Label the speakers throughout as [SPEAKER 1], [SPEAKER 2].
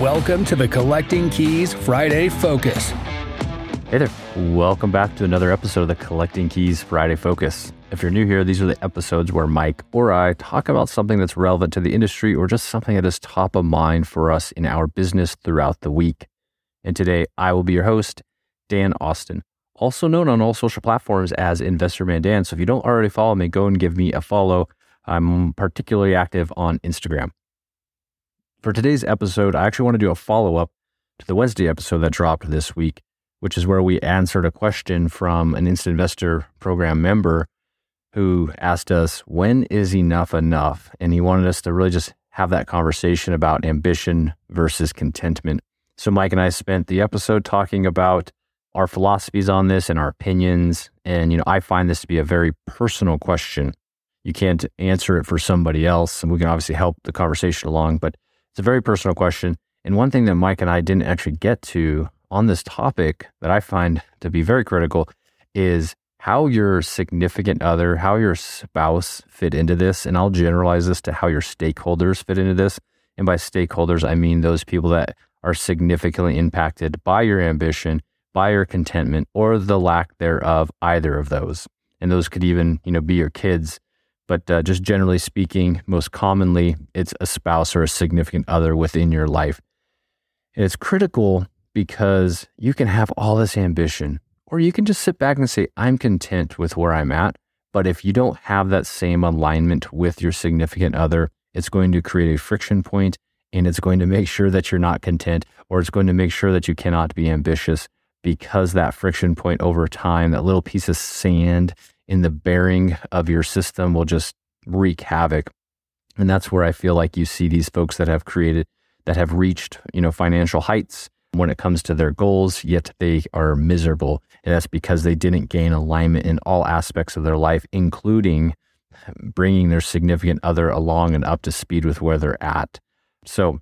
[SPEAKER 1] Welcome to the Collecting Keys Friday Focus.
[SPEAKER 2] Hey there. Welcome back to another episode of the Collecting Keys Friday Focus. If you're new here, these are the episodes where Mike or I talk about something that's relevant to the industry or just something that is top of mind for us in our business throughout the week. And today, I will be your host, Dan Austin, also known on all social platforms as Investor Man Dan. So if you don't already follow me, go and give me a follow. I'm particularly active on Instagram. For today's episode, I actually want to do a follow up to the Wednesday episode that dropped this week, which is where we answered a question from an Instant Investor program member who asked us, When is enough enough? And he wanted us to really just have that conversation about ambition versus contentment. So, Mike and I spent the episode talking about our philosophies on this and our opinions. And, you know, I find this to be a very personal question. You can't answer it for somebody else. And we can obviously help the conversation along, but it's a very personal question. And one thing that Mike and I didn't actually get to on this topic that I find to be very critical is how your significant other, how your spouse fit into this. And I'll generalize this to how your stakeholders fit into this. And by stakeholders, I mean those people that are significantly impacted by your ambition, by your contentment, or the lack thereof, either of those. And those could even, you know, be your kids, but uh, just generally speaking, most commonly, it's a spouse or a significant other within your life. And it's critical because you can have all this ambition, or you can just sit back and say, I'm content with where I'm at. But if you don't have that same alignment with your significant other, it's going to create a friction point and it's going to make sure that you're not content, or it's going to make sure that you cannot be ambitious because that friction point over time, that little piece of sand in the bearing of your system will just wreak havoc. And that's where I feel like you see these folks that have created, that have reached, you know, financial heights when it comes to their goals, yet they are miserable. And that's because they didn't gain alignment in all aspects of their life, including bringing their significant other along and up to speed with where they're at. So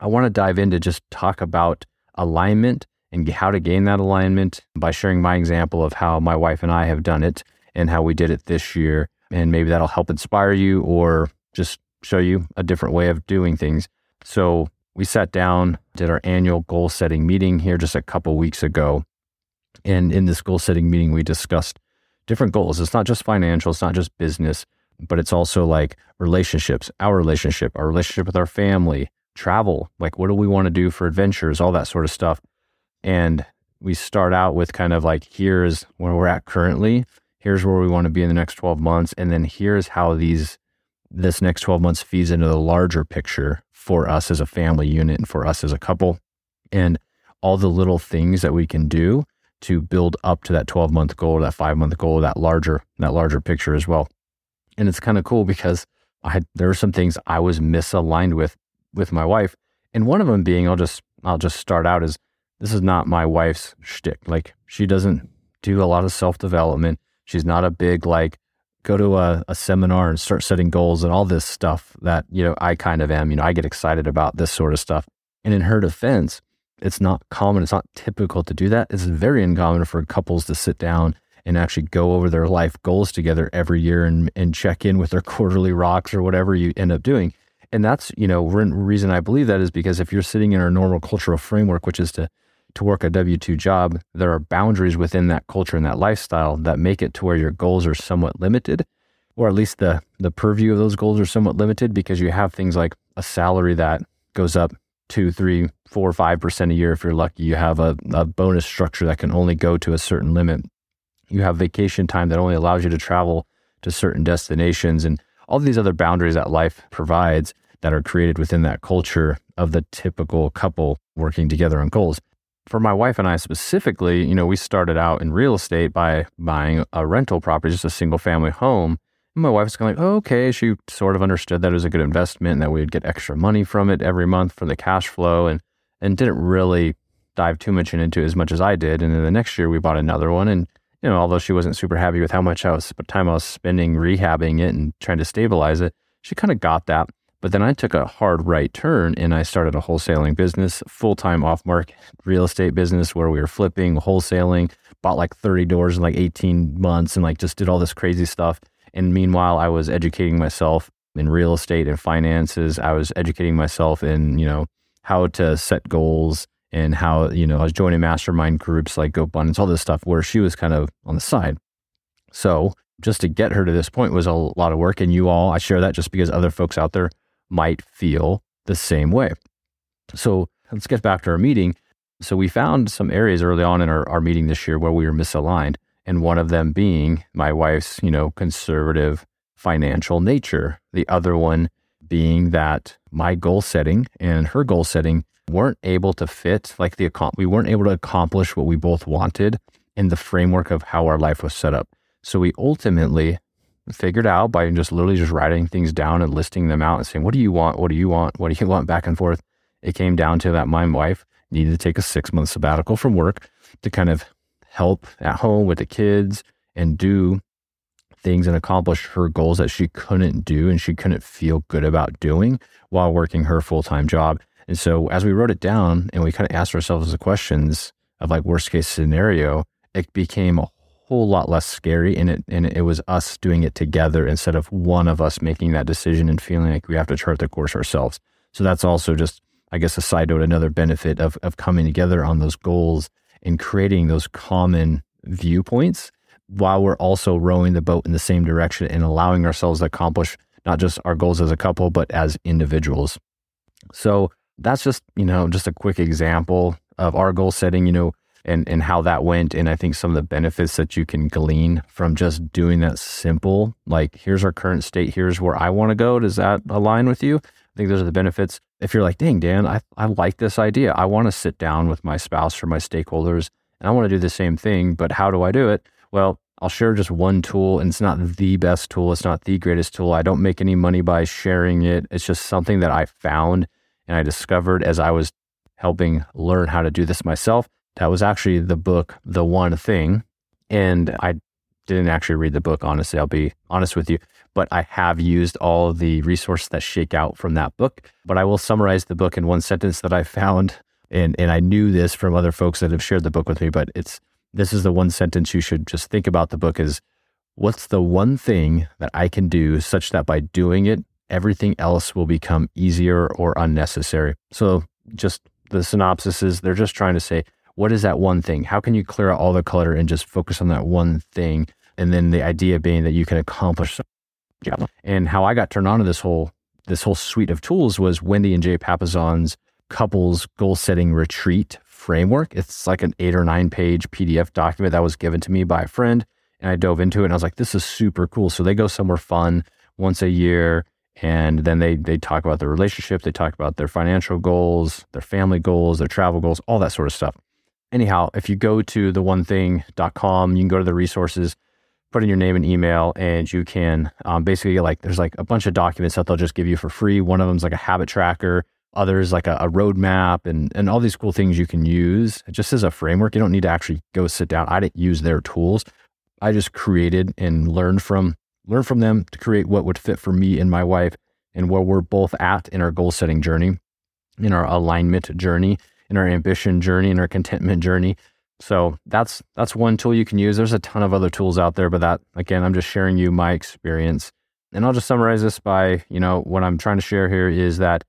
[SPEAKER 2] I want to dive into just talk about alignment and how to gain that alignment by sharing my example of how my wife and I have done it and how we did it this year. And maybe that'll help inspire you or just show you a different way of doing things. So we sat down, did our annual goal setting meeting here just a couple weeks ago. And in this goal setting meeting, we discussed different goals. It's not just financial, it's not just business, but it's also like relationships, our relationship, our relationship with our family, travel, like what do we want to do for adventures, all that sort of stuff. And we start out with kind of like here's where we're at currently here's where we want to be in the next 12 months and then here's how these this next 12 months feeds into the larger picture for us as a family unit and for us as a couple and all the little things that we can do to build up to that 12 month goal that 5 month goal that larger that larger picture as well. And it's kind of cool because I had, there are some things I was misaligned with with my wife and one of them being I'll just I'll just start out as this is not my wife's shtick. Like she doesn't do a lot of self development She's not a big like go to a, a seminar and start setting goals and all this stuff that, you know, I kind of am. You know, I get excited about this sort of stuff. And in her defense, it's not common, it's not typical to do that. It's very uncommon for couples to sit down and actually go over their life goals together every year and, and check in with their quarterly rocks or whatever you end up doing. And that's, you know, reason I believe that is because if you're sitting in our normal cultural framework, which is to to work a W 2 job, there are boundaries within that culture and that lifestyle that make it to where your goals are somewhat limited, or at least the, the purview of those goals are somewhat limited because you have things like a salary that goes up two, three, four, five percent a year if you're lucky. You have a, a bonus structure that can only go to a certain limit. You have vacation time that only allows you to travel to certain destinations and all these other boundaries that life provides that are created within that culture of the typical couple working together on goals for my wife and I specifically, you know, we started out in real estate by buying a rental property, just a single family home. And my wife's kind of like, oh, okay. She sort of understood that it was a good investment and that we'd get extra money from it every month for the cash flow and, and didn't really dive too much into it as much as I did. And then the next year we bought another one. And, you know, although she wasn't super happy with how much I was, time I was spending rehabbing it and trying to stabilize it, she kind of got that. But then I took a hard right turn and I started a wholesaling business, full time off market real estate business where we were flipping, wholesaling, bought like 30 doors in like 18 months and like just did all this crazy stuff. And meanwhile, I was educating myself in real estate and finances. I was educating myself in, you know, how to set goals and how, you know, I was joining mastermind groups like GoBundance, all this stuff where she was kind of on the side. So just to get her to this point was a lot of work. And you all, I share that just because other folks out there might feel the same way. So let's get back to our meeting. So we found some areas early on in our, our meeting this year where we were misaligned. And one of them being my wife's, you know, conservative financial nature. The other one being that my goal setting and her goal setting weren't able to fit like the we weren't able to accomplish what we both wanted in the framework of how our life was set up. So we ultimately figured out by just literally just writing things down and listing them out and saying, what do you want? What do you want? What do you want? Back and forth. It came down to that my wife needed to take a six month sabbatical from work to kind of help at home with the kids and do things and accomplish her goals that she couldn't do and she couldn't feel good about doing while working her full time job. And so as we wrote it down and we kind of asked ourselves the questions of like worst case scenario, it became a whole lot less scary and it and it was us doing it together instead of one of us making that decision and feeling like we have to chart the course ourselves. So that's also just I guess a side note, another benefit of of coming together on those goals and creating those common viewpoints while we're also rowing the boat in the same direction and allowing ourselves to accomplish not just our goals as a couple, but as individuals. So that's just, you know, just a quick example of our goal setting, you know, and, and how that went. And I think some of the benefits that you can glean from just doing that simple, like here's our current state, here's where I want to go. Does that align with you? I think those are the benefits. If you're like, dang, Dan, I, I like this idea. I want to sit down with my spouse or my stakeholders and I want to do the same thing, but how do I do it? Well, I'll share just one tool, and it's not the best tool. It's not the greatest tool. I don't make any money by sharing it. It's just something that I found and I discovered as I was helping learn how to do this myself. That was actually the book, The One Thing. And I didn't actually read the book, honestly. I'll be honest with you, but I have used all the resources that shake out from that book. But I will summarize the book in one sentence that I found. And, and I knew this from other folks that have shared the book with me, but it's this is the one sentence you should just think about the book is what's the one thing that I can do such that by doing it, everything else will become easier or unnecessary. So just the synopsis is they're just trying to say, what is that one thing? How can you clear out all the clutter and just focus on that one thing? And then the idea being that you can accomplish. Yeah. And how I got turned on to this whole this whole suite of tools was Wendy and Jay Papasan's couples goal setting retreat framework. It's like an eight or nine page PDF document that was given to me by a friend. And I dove into it and I was like, this is super cool. So they go somewhere fun once a year. And then they they talk about their relationship, they talk about their financial goals, their family goals, their travel goals, all that sort of stuff. Anyhow, if you go to the one thing.com, you can go to the resources, put in your name and email, and you can um, basically like there's like a bunch of documents that they'll just give you for free. One of them is like a habit tracker others like a, a roadmap and, and all these cool things you can use it just as a framework. You don't need to actually go sit down. I didn't use their tools. I just created and learned from learn from them to create what would fit for me and my wife and where we're both at in our goal setting journey, in our alignment journey, in our ambition journey, and our contentment journey. So that's that's one tool you can use. There's a ton of other tools out there, but that again, I'm just sharing you my experience. And I'll just summarize this by, you know, what I'm trying to share here is that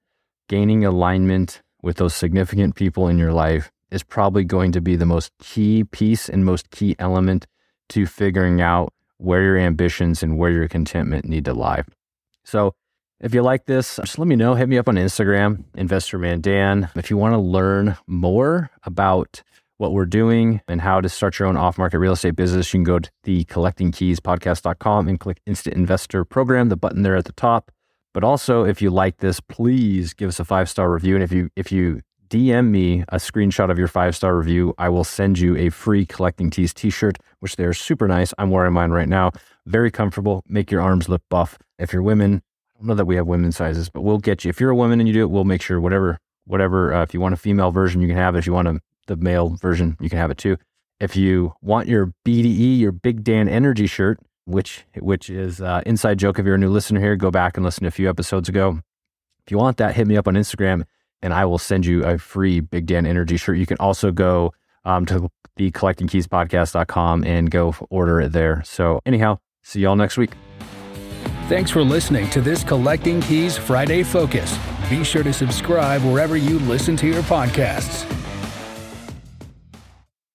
[SPEAKER 2] gaining alignment with those significant people in your life is probably going to be the most key piece and most key element to figuring out where your ambitions and where your contentment need to lie. So, if you like this, just let me know. Hit me up on Instagram, InvestorMan Dan. If you want to learn more about what we're doing and how to start your own off market real estate business, you can go to the collectingkeyspodcast.com and click Instant Investor Program, the button there at the top. But also, if you like this, please give us a five star review. And if you if you DM me a screenshot of your five star review, I will send you a free Collecting Keys t shirt, which they're super nice. I'm wearing mine right now. Very comfortable. Make your arms look buff. If you're women, don't know that we have women's sizes, but we'll get you. If you're a woman and you do it, we'll make sure whatever whatever. Uh, if you want a female version, you can have it. If you want a, the male version, you can have it too. If you want your BDE, your Big Dan Energy shirt, which which is uh, inside joke. If you're a new listener here, go back and listen to a few episodes ago. If you want that, hit me up on Instagram, and I will send you a free Big Dan Energy shirt. You can also go um, to the collectingkeyspodcast.com and go order it there. So anyhow, see y'all next week.
[SPEAKER 1] Thanks for listening to this Collecting Keys Friday Focus. Be sure to subscribe wherever you listen to your podcasts.